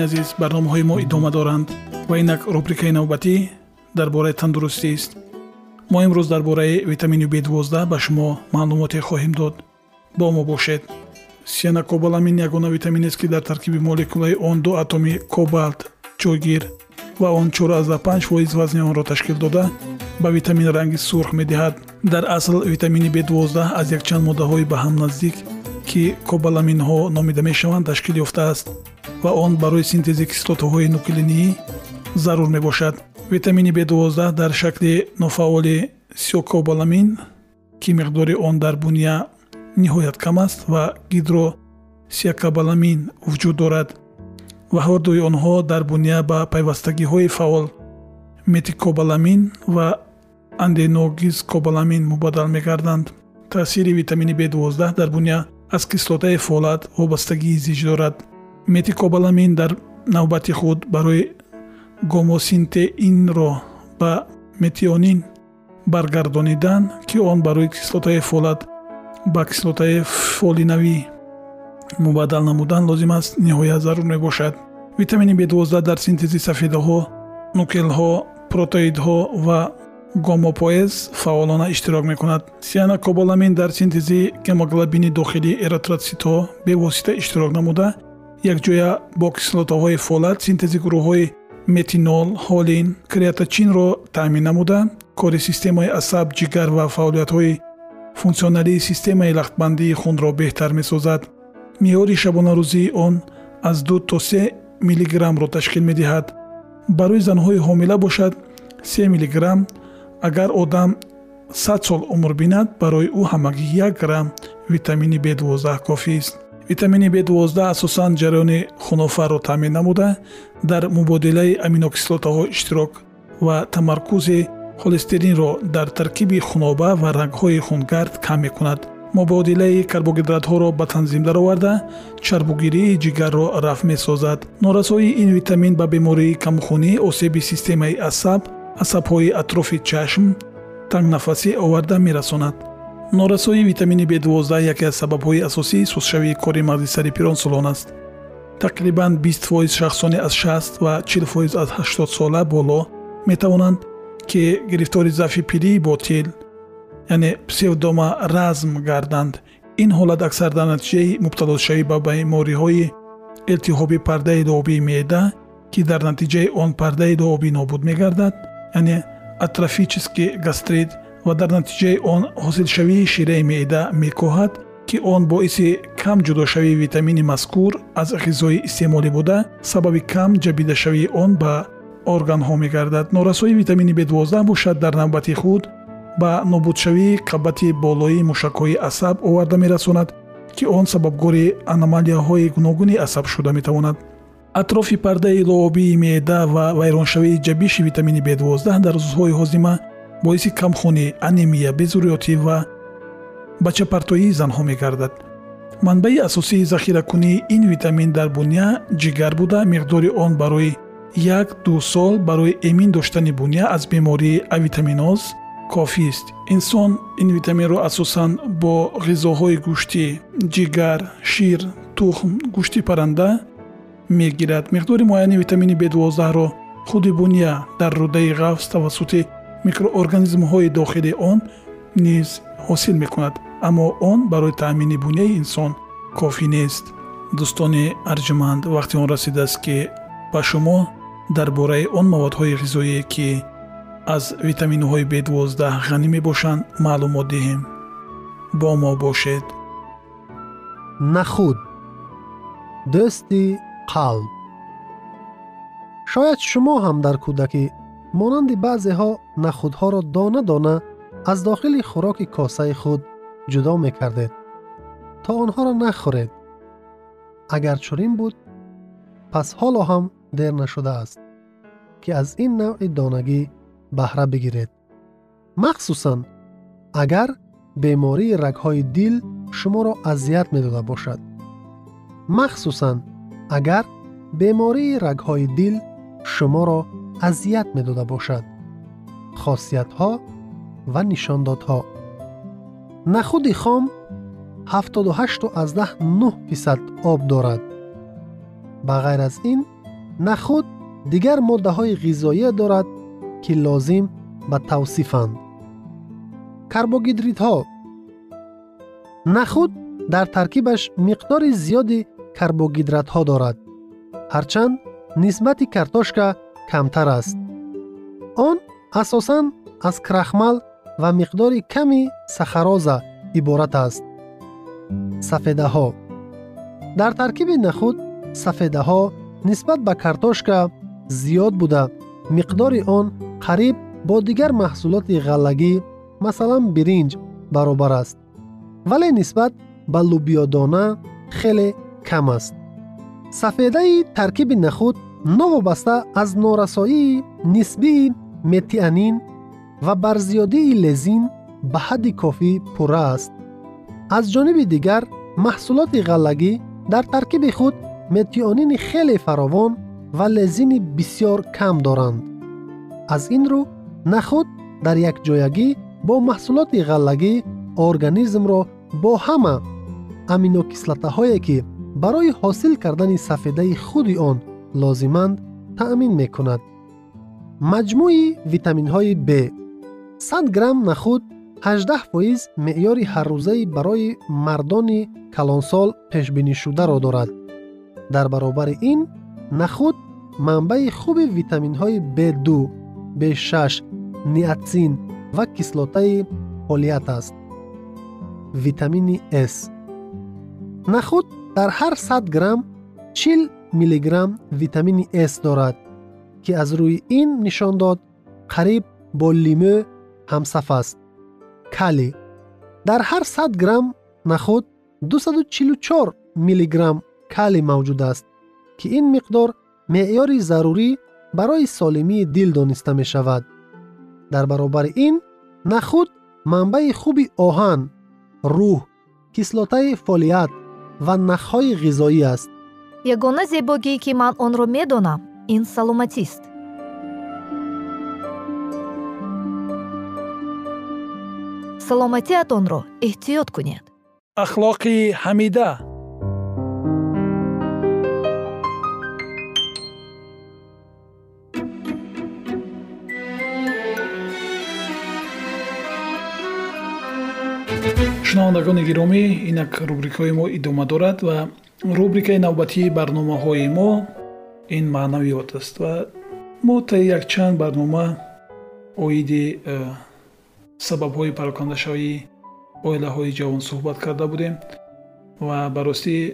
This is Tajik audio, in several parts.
шунавандагони азиз барномаҳои мо идома доранд ва инак рубрикаи навбатӣ дар бораи тандурустист мо имрӯз дар бораи витамини б12 ба шумо маълумоте хоҳем дод. Бо мо бошед. Сианакобаламин ягона витаминест ки дар таркиби молекулаи он ду атоми кобалт ҷойгир ва он 45 фоиз вазни онро ташкил дода ба витамин ранги сурх медиҳад. Дар асл витамини б12 аз якчанд моддаҳои ба ҳам наздик ки кобаламинҳо номида мешаванд ташкил ёфтааст ва он барои синтези кислотаҳои нуклеинӣ зарур мебошад. Витамини б12 дар шакли нофаъоли сиокобаламин ки миқдори он дар буния ниҳоят кам аст ва гидросиакобаламин вуҷуд дорад. Ва ҳардуи онҳо дар буния ба пайвастагиҳои фаъол метикобаламин ва анденогизкобаламин мубаддал мегарданд. Таъсири витамини б12 дар буния аз кислотаи фолат вобастагии зич дорад метикобаламин дар навбати худ барои гомосинтеинро ба метионин баргардонидан ки он барои кислотаи фолат ба кислотаи фолинавӣ мубаддал намудан лозим аст. Ниҳоят зарур мебошад. Витамини б12 дар синтези сафедаҳо нукелҳо протеидҳо ва гомопоэз фаъолона иштирок мекунад. Сианакобаламин дар синтези гемоглобини дохили эритроцитҳо бевосита иштирок намуда якҷоя бо кислотаҳои фолат синтези гурӯҳҳои метинол ҳолин креаточинро таъмин намуда. Кори системаи асаб ҷигар ва фаъолиятҳои функсионалии системаи лахтбандии хунро беҳтар месозад. Меъёри шабонарӯзии он аз ду то се миллиграммро ташкил медиҳад. Барои занҳои ҳомила бошад се миллиграмм агар одам сад сол умр бинад барои ӯ ҳамагӣ як грамм витамини б12 кофист витамини б12 асосан ҷараёни хунофаро таъмин намуда дар мубодилаи аминокислотаҳо иштирок ва тамаркузи холестеринро дар таркиби хуноба ва рагҳои хунгард кам мекунад. Мубодилаи карбогидратҳоро ба танзим дароварда чарбугирии ҷигарро рафъ месозад. Норасоии ин витамин ба бемории камухунӣ осеби системаи асаб асабҳои атрофи чашм тангнафасӣ оварда мерасонад норасоии витамини б12 яке аз сабабҳои асосии сустшавии кори мағзи сари пиронсолон аст. тақрибан 20 фоиз шахсоне аз 60 ва 40 фоиз аз 80 сола боло метавонанд ки гирифтори заъфи пирии ботил яъне псевдома разм гарданд. ин ҳолат аксар дар натиҷаи мубталошавӣ ба бемориҳои илтиҳоби пардаи дуобии меъда ки дар натиҷаи он пардаи дуобӣ нобуд мегардад яъне атрофический гастрит ва дар натиҷаи он ҳосилшавии шираи меъда мекоҳад ки он боиси кам ҷудошавии витамини мазкур аз ғизои истеъмолӣ буда сабаби кам ҷабидашавии он ба органҳо мегардад. Норасоии витамини б12 бошад дар навбати худ ба нобудшавии қабати болоии мушакҳои асаб оварда мерасонад ки он сабабгори аномалияҳои гуногуни асаб шуда метавонад. Атрофи пардаи лообии меъда ва вайроншавии ҷабиши витамини б12 дар зузҳои ҳозима боиси камхунӣ анемия безурётӣ ва бачапартоии занҳо мегардад. Манбаи асосии захиракунии ин витамин дар буня ҷигар буда. Миқдори он барои як ду сол барои эмин доштани буня аз бемории авитаминоз кофист инсон ин витаминро асосан бо ғизоҳои гӯшти ҷигар шир тухм гӯшти парранда мегирад. Миқдори муайяни витамини б12ро худи буня дар рӯдаи ғафз тавассути микроорганизмҳои дохили он низ ҳосил мекунад аммо он барои таъмини буняи инсон кофӣ нест. Дӯстони арҷуманд вақти он расидааст ки ба шумо дар бораи он маводҳои ғизоие ки аз витаминҳои б12 ғанӣ мебошанд маълумот диҳем. Бо мо бошед. Нахуд. Дӯсти қалб. Шояд шумо ҳам дар кӯдакӣ монанди баъзеҳо нахудҳоро дона дона аз дохили хӯроки косаи худ ҷудо мекардед то онҳоро нахӯред агар чунин буд пас ҳоло ҳам дер нашудааст ки аз ин навъи донагӣ баҳра бигиред махсусан агар бемории рагҳои дил шуморо азият медода бошад махсусан агар бемории рагҳои дил шуморо азият медода бошад хосиятҳо ва нишондодҳо нахуди хом 78 фисад об дорад ба ғайр аз ин нахуд дигар моддаҳои ғизоие дорад ки лозим ба тавсифанд карбогидритҳо нахуд дар таркибаш миқдори зиёди карбогидратҳо дорад ҳарчанд нисбати картошка камтар аст он асосан аз крахмал ва миқдори ками сахароза иборат аст сафедаҳо дар таркиби нахуд сафедаҳо нисбат ба картошка зиёд буда миқдори он қариб бо дигар маҳсулоти ғаллагӣ масалан биринҷ баробар аст вале нисбат ба лубиёдона хеле кам аст сафедаи таркиби нахуд новобаста аз норасоии нисбии метианин ва барзиёдии лезин ба ҳадди кофӣ пурра аст аз ҷониби дигар маҳсулоти ғаллагӣ дар таркиби худ метионини хеле фаровон ва лезини бисьёр кам доранд аз ин рӯ нахуд дар якҷоягӣ бо маҳсулоти ғаллагӣ организмро бо ҳама аминокислотаҳое ки барои ҳосил кардани сафедаи худи он лозиманд таъмин мекунад маҷмӯи витаминҳои б 100 грамм нахуд 18 фоиз меъёри ҳаррӯзаи барои мардони калонсол пешбинишударо дорад дар баробари ин нахуд манбаи хуби витаминҳои б2 б6 ниатсин ва кислотаи полият аст витамини с нахуд дар ҳар 100 грамм 40 миллиграмм витамини с дорад ки аз рӯи ин нишон дод қариб бо лимӯ ҳамсаф аст кали дар ҳар 100 грамм нахуд 244 миллиграмм кали мавҷуд аст ки ин миқдор меъёри зарурӣ барои солимии дил дониста мешавад дар баробари ин нахуд манбаи хуби оҳан рӯҳ кислотаи фолият ва нахҳои ғизоӣ аст ягона зебогӣ ки ман онро медонам ин саломатист. Саломатиатонро эҳтиёт кунед. Ахлоқи ҳамида. Шунавандагони гиромӣ инак рубрикаҳои мо идома дорад ва рубрикаи навбатии барномаҳои мо ин маънавиёт аст ва мо таи якчанд барнома оиди э, сабабҳои парокандашавии оилаҳои ҷавон суҳбат карда будем ва баростӣ э,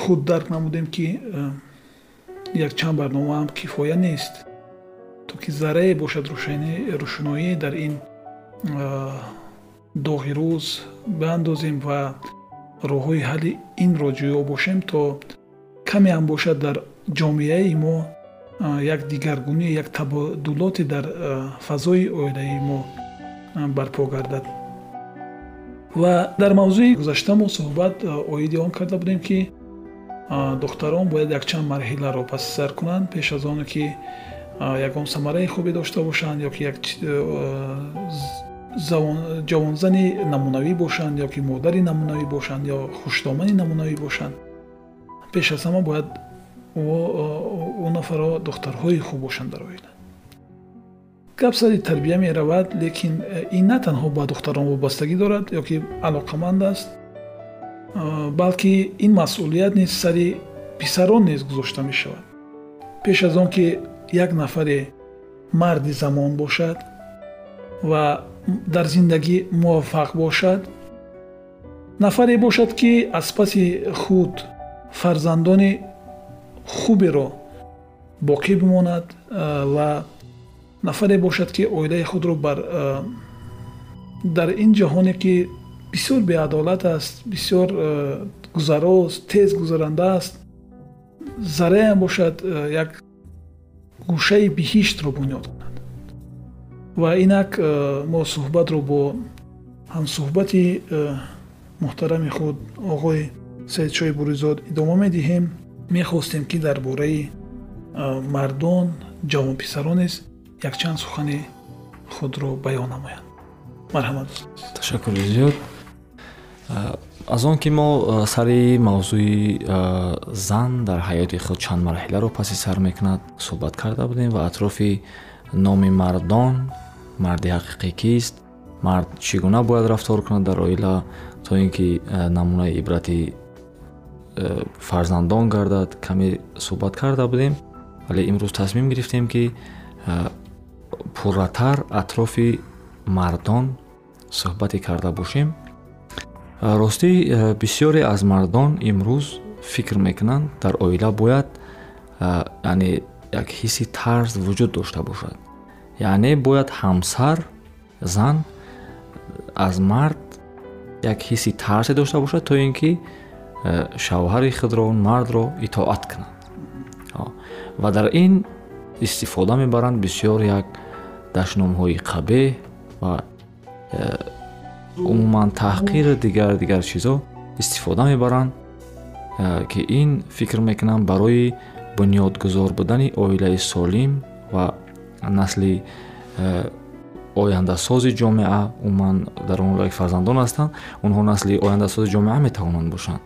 худ дарк намудем ки э, якчанд барномаам кифоя нест. То ки заррае бошад рӯшноӣ дар ин доғи рӯз беандозем ва роҳҳои ҳалли инро ҷӯё бошем то каме ҳам бошад дар ҷомеаи мо як дигаргунӣ як табодулоте дар фазои оилаи мо барпо гардад. Ва дар мавзӯи гузашта мо суҳбат оиди он карда будем ки духтарон бояд якчанд марҳиларо пасисар кунанд пеш аз оне ки ягон самараи хубе дошта бошанд ё ки як ҷавонзани намунавӣ бошанд ё ки модари намунавӣ бошанд ё хушдомани намунавӣ бошанд. Пеш аз ҳама бояд ӯ нафаро духтарҳои хуб бошанд дар оила гап сари тарбия меравад лекин ин на танҳо ба духтарон вобастагӣ дорад ё ки алоқаманд аст. Балки ин масъулият низ сари писарон низ гузошта мешавад. Пеш аз он ки як нафаре марди замон бошад ва дар зиндагӣ муваффақ бошад. Нафаре бошад ки аз паси худ фарзандони хуберо боқӣ бимонад ва нафаре бошад ки оилаи худро дар ин ҷаҳоне ки бисёр беадолат аст бисёр гузарост тез гузаранда аст зараям бошад як гӯшаи биҳиштро бунёд кунад ва инак мо суҳбатро бо ҳамсуҳбати муҳтарами худ оғои саидшоҳи бурӯзод идома медиҳем мехостем ки дар бораи мардон ҷавонписарон низ якчанд сухани худро баён намоянд. Марҳамат ташаккури зиёд. Аз он ки мо сари мавзӯи зан дар ҳаёти худ чанд марҳиларо паси сар мекунад суҳбат карда будем ва атрофи номи мардон марди ҳақиқӣ кист? Мард чӣ гуна бояд рафтор кунад дар оила то ин ки намунаи ибрати Э, фарзандон гардад? Каме суҳбат карда будем? Вале имрӯз тасмим гирифтем ки э, пурратар атрофи мардон суҳбате карда бошем. Э, ростӣ бисёре аз мардон имрӯз фикр мекунанд. Дар оила бояд яъне як ҳисси тарз вуҷуд дошта бошад яъне бояд ҳамсар зан аз мард як ҳисси тарзе дошта бошад то ин ки Э, шавҳари худро мардро итоат кунанд. Ва дар ин истифода мебаранд бисёр як дашномҳои қабеҳ ва э, умуман таҳқир дигар дигар чизо истифода мебаранд э, ки ин фикр мекунам барои бунёдгузор будани оилаи солим ва насли ояндасози ҷомеа умуман дар он фарзандон ҳастанд онҳо насли ояндасози ҷомеа метавонанд бошанд.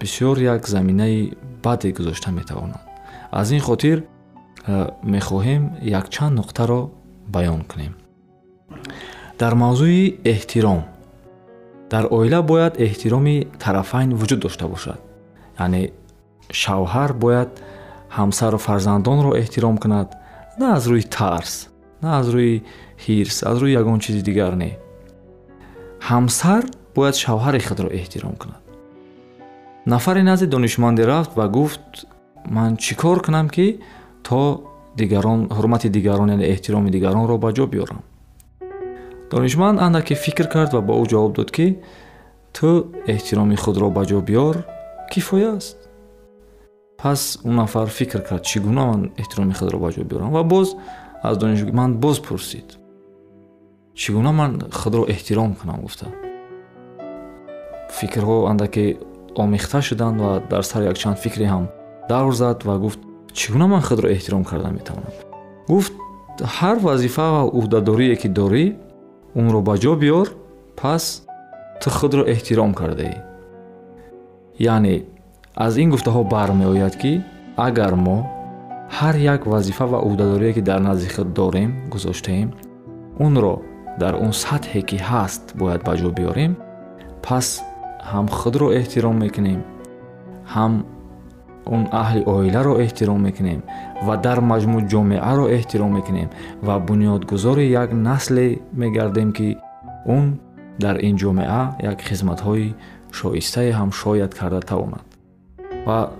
Бисёр як заминаи баде гузошта метавонад аз ин хотир мехоҳем якчанд нуқтаро баён кунем. Дар мавзӯи эҳтиром дар оила бояд эҳтироми тарафайн вуҷуд дошта бошад. Яъне шавҳар бояд ҳамсару фарзандонро эҳтиром кунад на аз рӯи тарс на аз рӯи ҳирс аз рӯи ягон чизи дигар не. Ҳамсар бояд шавҳари худро эҳтиром кунад. Нафаре назди донишманде рафт ва гуфт ман чӣ кор кунам ки то дигарон ҳурмати дигарон яъне эҳтироми дигаронро ба ҷо биёрам? Донишманд андаке фикр кард ва ба ӯ ҷавоб дод ки ту эҳтироми худро ба ҷо биёр кифоя аст пас он нафар фикр кард чӣ гуна ман эҳтироми худро ба ҷо биёрам ва боз аз донишманд боз пурсид чӣ гуна ман худро эҳтиром кунам гуфта фикрҳо андаке омехта шуданд ва дар сар якчанд фикре ҳам давр зад ва гуфт чӣ гуна ман худро эҳтиром карда метавонам гуфт ҳар вазифа ва уҳдадорие ки дорӣ онро ба ҷо биёр пас ту худро эҳтиром кардаӣ яъне аз ин гуфтаҳо бармеояд ки агар мо ҳар як вазифа ва уҳдадорие ки дар назди худ дорем гузоштаем онро дар он сатҳе ки ҳаст бояд ба ҷо биёрем пас ҳам худро эҳтиром мекунем ҳам он аҳли оиларо эҳтиром мекунем ва дар маҷмӯъ ҷомеаро эҳтиром мекунем ва бунёдгузори як насле мегардем ки он дар ин ҷомеа як хизматҳои шоистае ҳам шояд карда тавонад ва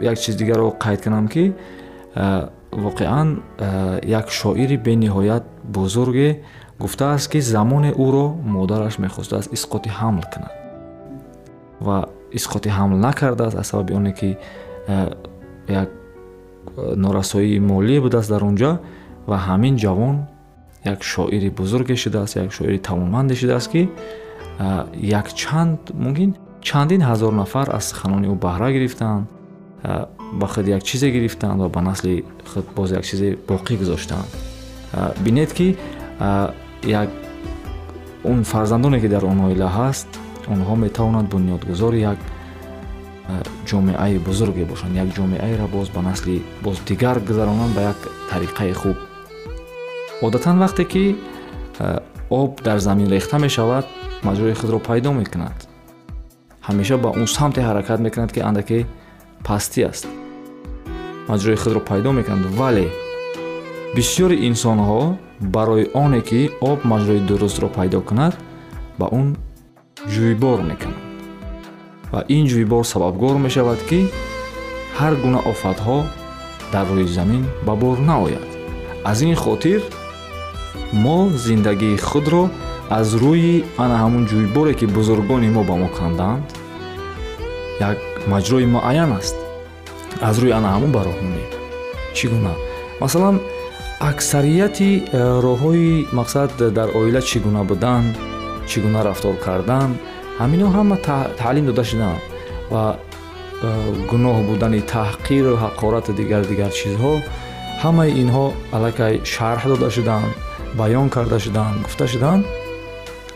як чиз дигарро қайд кунам ки воқеан як шоири бениҳоят бузурге гуфтааст ки замоне ӯро модараш мехостааст исқоти ҳамл кунад. Ва исқоти ҳамл накардааст аз сабаби оне ки э, як э, норасоии молие будааст дар он ҷо ва ҳамин ҷавон як шоири бузурге шудааст як шоири тавоманде шудааст ки э, якчанд мумкин чандин ҳазор нафар аз суханони ӯ баҳра гирифтанд ба худ як чизе гирифтанд ва ба насли худ боз як чизе боқӣ гузоштанд бинед ки як он фарзандоне ки дар он оила ҳаст онҳо метавонанд бунёдгузори як ҷомеаи бузурге бошанд. Як ҷомеаеро боз ба насли боз дигар гузаронанд ба як тариқаи хуб. Одатан вақте ки об дар замин рехта мешавад маҷрои худро пайдо мекунад ҳамеша ба он самте ҳаракат мекунад ки андаке пастӣ аст. Маҷрои худро пайдо мекунад вале бисёри инсонҳо барои оне ки об маҷрои дурустро пайдо кунад ба он ҷӯйбор мекунанд ва ин ҷӯйбор сабабгор мешавад ки ҳар гуна офатҳо дар рӯи замин ба бор наояд. Аз ин хотир мо зиндагии худро аз рӯи ана ҳамун ҷӯйборе ки бузургони мо ба мо канданд як маҷрои муайян аст. аз рӯи ана ҳамун ба роҳ монем чӣ гуна? Масалан аксарияти э, роҳҳои мақсад дар оила чӣ гуна будан чӣ гуна рафтор кардан ҳамино ҳама таълим дода шуданд ва э, гуноҳ будани таҳқиру ҳақорату дигар дигар чизҳо ҳамаи инҳо аллакай шарҳ дода шуданд баён карда шуданд гуфта шуданд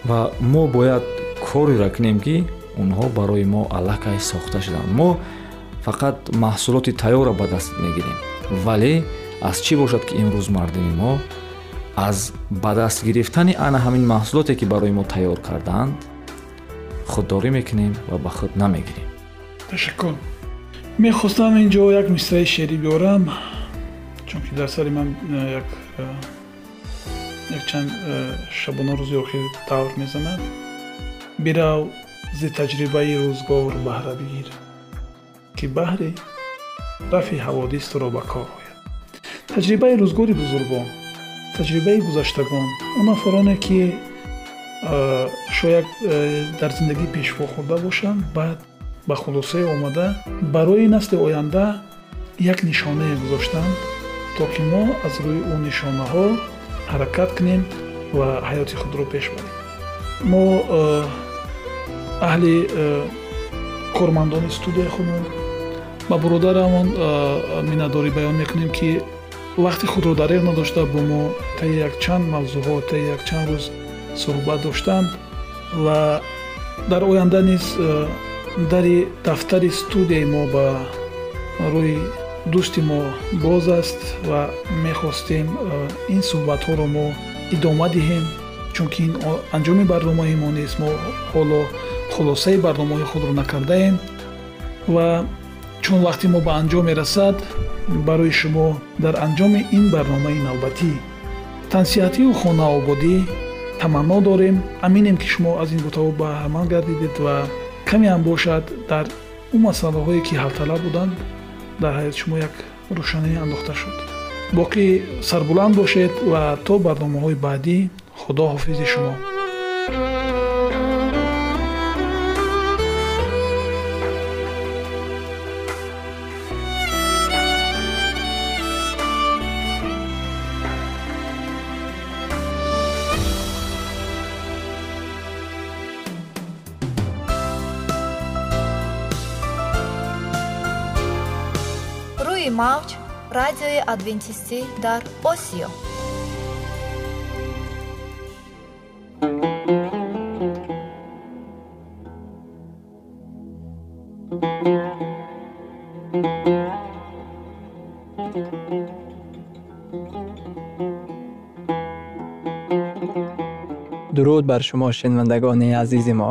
ва мо бояд кореро кунем ки онҳо барои мо аллакай сохта шуданд. Мо фақат маҳсулоти тайёрро ба даст мегирем. Вале аз чӣ бошад ки имрӯз мардими мо аз ба даст гирифтани ана ҳамин маҳсулоте ки барои мо тайёр кардаанд худдорӣ мекунем ва ба худ намегирем. Ташаккур. Мехостам ин ҷо як мисраи шеърӣ биёрам чунки дар сари ман э, як э, якчанд э, шабона рӯзи охир тавр мезанад. Бирав зи таҷрибаи рӯзгор баҳра бигир ки баҳре рафъи ҳаводис туро ба кор ояд. Таҷрибаи рӯзгори бузургон таҷрибаи гузаштагон он нафароне ки шояд дар зиндагӣ пешво хӯрда бошанд баъд ба хулосае омада барои насли оянда як нишонае гузоштанд то ки мо аз рӯи ӯ нишонаҳо ҳаракат кунем ва ҳаёти худро пеш барем. Мо аҳли кормандони студияи худмон ба бародарамон миннатдорӣ баён мекунем ки вақти худро дареғ надошта бо мо таи якчанд мавзӯъҳо таи якчанд рӯз суҳбат доштанд ва дар оянда низ дари дафтари студияи мо ба рӯи дӯсти мо боз аст ва мехостем ин суҳбатҳоро мо идома диҳем чунки ин анҷоми барномаи мо нест мо ҳоло хулосаи барномаҳои худро накардаем ва чун вақти мо ба анҷом мерасад барои шумо дар анҷоми ин барномаи навбатӣ. Тансиҳатию хонаободӣ таманно дорем. Аминем ки шумо аз ин гуфтагӯ баҳраманд гардидед ва каме ҳам бошад дар он масъалаҳое ки ҳалталаб буданд дар ҳаёти шумо як рӯшанӣ андохта шуд. Боқӣ сарбуланд бошед ва то барномаҳои баъдӣ худо ҳофизи шумо мавҷ радиои адвентистӣ дар осиё. Дуруд бар шумо шинавандагони азизи мо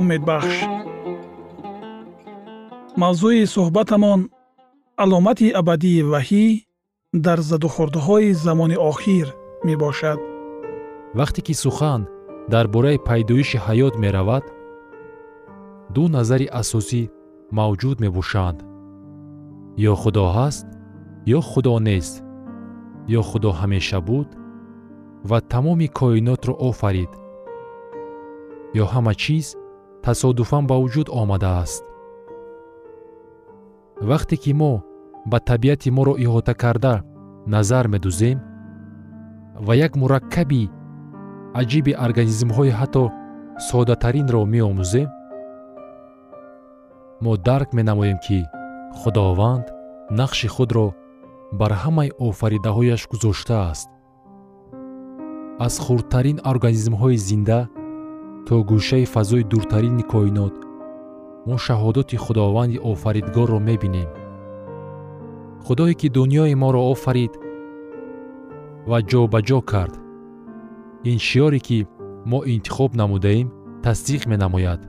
умедбахш. Мавзӯи суҳбатамон аломати абадии ваҳӣ дар задухӯрдаҳои замони охир мебошад. Вақте ки сухан дар бораи пайдоиши ҳаёт меравад ду назари асосӣ мавҷуд мебошанд. Ё худо ҳаст ё худо нест ё худо ҳамеша буд ва тамоми коинотро офарид ё ҳама чиз тасодуфан ба вуҷуд омадааст. Вақте ки мо ба табиати моро иҳота карда назар медӯзем ва як мураккаби аҷиби организмҳои ҳатто содатаринро меомӯзем мо дарк менамоем ки худованд нақши худро бар ҳамаи офаридаҳояш гузоштааст. Аз хурдтарин организмҳои зинда то гӯшаи фазои дуртарини коинот мо шаҳодати худованди офаридгорро мебинем. Худое ки дуньёи моро офарид ва ҷобаҷо кард ин шиёре ки мо интихоб намудаем тасдиқ менамояд.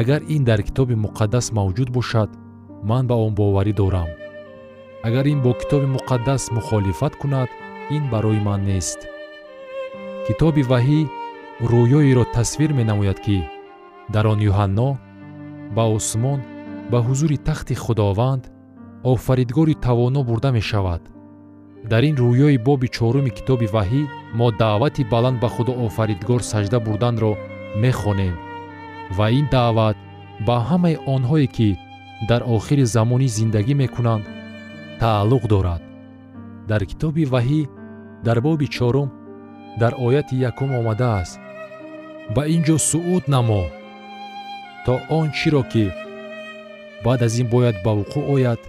Агар ин дар китоби муқаддас мавҷуд бошад ман ба он боварӣ дорам. Агар ин бо китоби муқаддас мухолифат кунад ин барои ман нест. Китоби ваҳӣ рӯёеро тасвир менамояд ки дар он юҳанно ба осмон ба ҳузури тахти худованд офаридгори тавоно бурда мешавад. Дар ин рӯёи боби чоруми китоби ваҳӣ мо даъвати баланд ба худо офаридгор сажда бурданро мехонем. Ва ин даъват ба ҳамаи онҳое ки дар охири замонӣ зиндагӣ мекунанд тааллуқ дорад. Дар китоби ваҳӣ дар боби чорум дар ояти якум омадааст. Ба ин ҷо суъуд намо то он чиро ки баъд аз ин бояд ба вуқӯъ ояд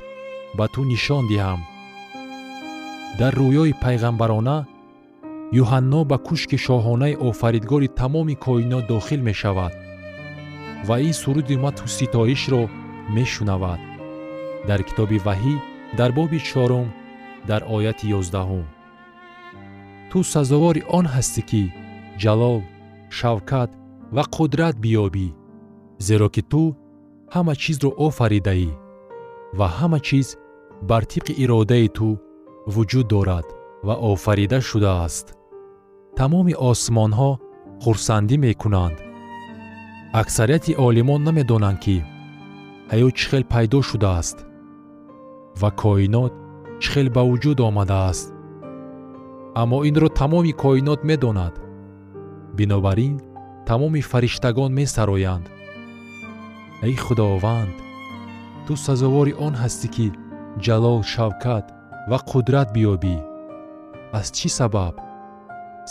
ба ту нишон диҳам. Дар рӯёи пайғамбарона юҳанно ба кушки шоҳонаи офаридгори тамоми коинот дохил мешавад ва ин суруди матҳу ситоишро мешунавад. Дар китоби ваҳӣ дар боби чорум дар ояти ёздаҳум ту сазовори он ҳастӣ ки ҷалол шавкат ва қудрат биёбӣ зеро ки ту ҳама чизро офаридаӣ ва ҳама чиз бар тибқи иродаи ту вуҷуд дорад ва офарида шудааст. Тамоми осмонҳо хурсандӣ мекунанд. Аксарияти олимон намедонанд ки ҳаёт чӣ хел пайдо шудааст ва коинот чӣ хел ба вуҷуд омадааст аммо инро тамоми коинот медонад. Бинобар ин тамоми фариштагон месароянд. Эй худованд ту сазовори он ҳастӣ ки ҷалол шавкат ва қудрат биёбӣ. Аз чӣ сабаб?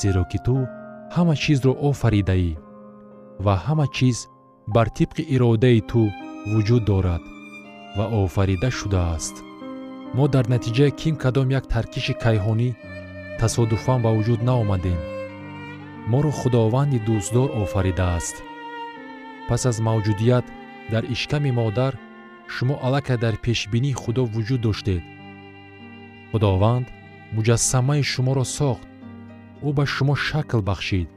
Зеро ки ту ҳама чизро офаридаӣ ва ҳама чиз бар тибқи иродаи ту вуҷуд дорад ва офарида шудааст. Мо дар натиҷаи ким кадом як таркиши кайҳонӣ тасодуфан ба вуҷуд наомадем. Моро худованди дӯстдор офаридааст. Пас аз мавҷудият дар ишками модар шумо аллакай дар пешбинии худо вуҷуд доштед. Худованд муҷассамаи шуморо сохт. Ӯ ба шумо шакл бахшид.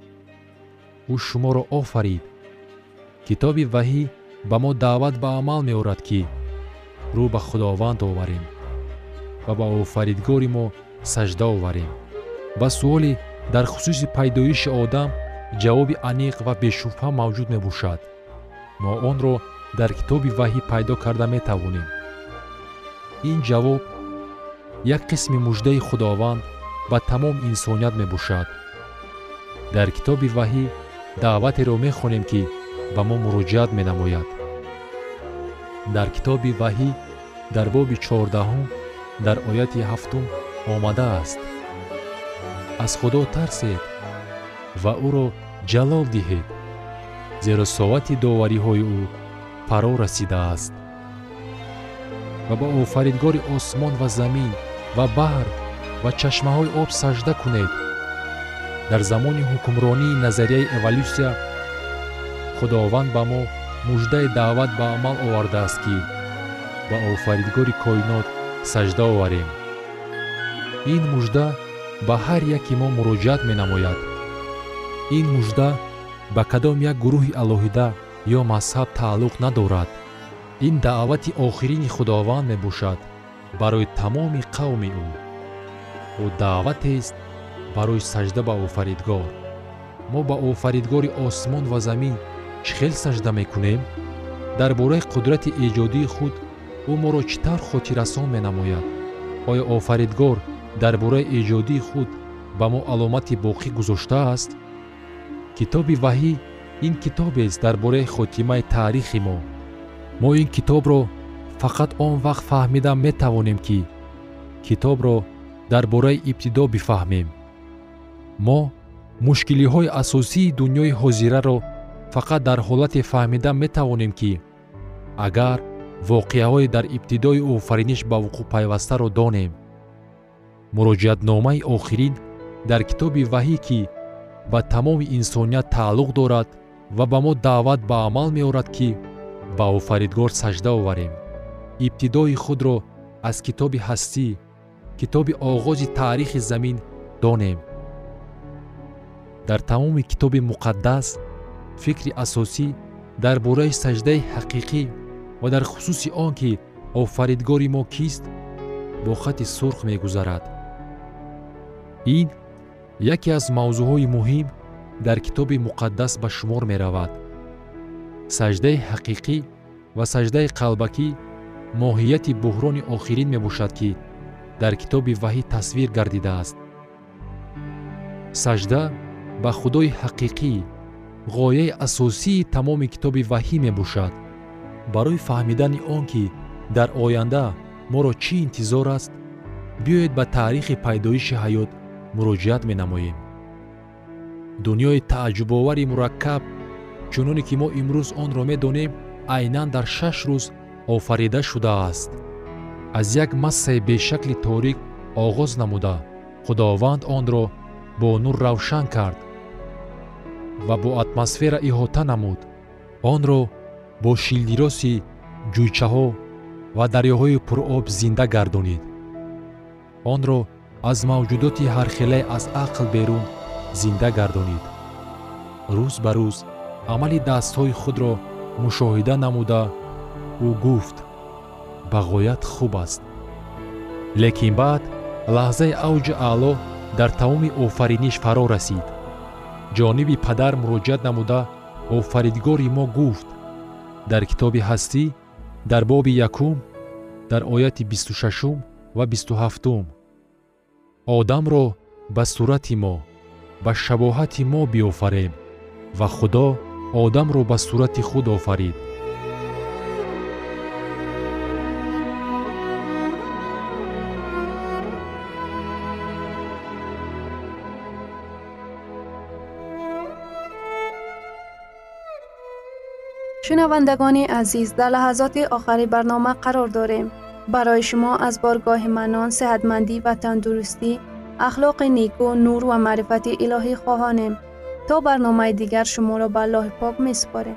Ӯ шуморо офарид. Китоби ваҳӣ ба мо даъват ба амал меорад ки рӯ ба худованд оварем ва ба офаридгори мо сажда оварем ба суоле дар хусуси пайдоиши одам ҷавоби аниқ ва бешубҳа мавҷуд мебошад. Мо онро дар китоби ваҳӣ пайдо карда метавонем. Ин ҷавоб як қисми муждаи худованд ба тамом инсоният мебошад. Дар китоби ваҳӣ даъватеро мехонем ки ба мо муроҷиат менамояд. Дар китоби ваҳӣ дар боби чордаҳум дар ояти ҳафтум омадааст аз худо тарсед ва ӯро ҷалол диҳед зеро соати довариҳои ӯ фаро расидааст. Ва ба офаридгори осмон ва замин ва баҳр ва чашмаҳои об сажда кунед. Дар замони ҳукмронии назарияи эволюсия худованд ба мо муждаи даъват ба амал овардааст ки ба офаридгори коинот сажда оварем. Ин мужда ба ҳар яке мо муроҷиат менамояд. Ин мужда ба кадом як гурӯҳи алоҳида ё мазҳаб тааллуқ надорад. Ин даъвати охирини худованд мебошад барои тамоми қавми ӯ. Ӯ даъватест барои сажда ба офаридгор. Мо ба офаридгори осмон ва замин чӣ хел сажда мекунем? Дар бораи қудрати эҷодии худ ӯ моро чӣ тавр хотиррасон менамояд? Оё офаридгор дар бораи эҷодии худ ба мо аломати боқӣ гузоштааст китоби ваҳӣ ин китобест дар бораи хотимаи таърихи мо. Мо ин китобро фақат он вақт фаҳмида метавонем ки китобро дар бораи ибтидо бифаҳмем. Мо мушкилиҳои асосии дуньёи ҳозираро фақат дар ҳолате фаҳмида метавонем ки агар воқеаҳое дар ибтидои офариниш ба вуқӯъ пайвастаро донем муроҷиатномаи охирин дар китоби ваҳӣ ки ба тамоми инсоният тааллуқ дорад ва ба мо даъват ба амал меорад ки ба офаридгор сажда оварем. Ибтидои худро аз китоби ҳастӣ китоби оғози таърихи замин донем. Дар тамоми китоби муқаддас фикри асосӣ дар бораи саҷдаи ҳақиқӣ ва дар хусуси он ки офаридгори мо кист бо хати сурх мегузарад ин яке аз мавзӯъҳои муҳим дар китоби муқаддас ба шумор меравад. Саҷдаи ҳақиқӣ ва саҷдаи қалбакӣ моҳияти буҳрони охирин мебошад ки дар китоби ваҳӣ тасвир гардидааст. Саҷда ба худои ҳақиқӣ ғояи асосии тамоми китоби ваҳӣ мебошад. Барои фаҳмидани он ки дар оянда моро чӣ интизор аст биёед ба таърихи пайдоиши ҳаёт муроҷиат менамоем. Дуньёи тааҷҷубовари мураккаб чуноне ки мо имрӯз онро медонем айнан дар шаш рӯз офарида шудааст. Аз як массаи бешакли торик оғоз намуда худованд онро бо нур равшан кард ва бо атмосфера иҳота намуд. Онро бо шилдироси ҷӯйчаҳо ва дарёҳои пуроб зинда гардонид онро аз мавҷудоти ҳархелае аз ақл берун зинда гардонид. Рӯз ба рӯз амали дастҳои худро мушоҳида намуда ӯ гуфт ба ғоят хуб аст лекин баъд лаҳзаи авҷи аъло дар тамоми офариниш фаро расид. Ҷониби падар муроҷиат намуда офаридгори мо гуфт дар китоби ҳастӣ дар боби якум дар ояти бисту шашум ва бисту ҳафтум одамро ба сурати мо ба шабоҳати мо биофарем ва худо одамро ба сурати худ офарид. Шунавандагони азиз дар лаҳазоти охари барнома қарор дорем. برای شما از بارگاه منان، صحتمندی و تندرستی، اخلاق نیکو، نور و معرفت الهی خواهانیم. تا برنامه دیگر شما را به الله پاک می سپاریم.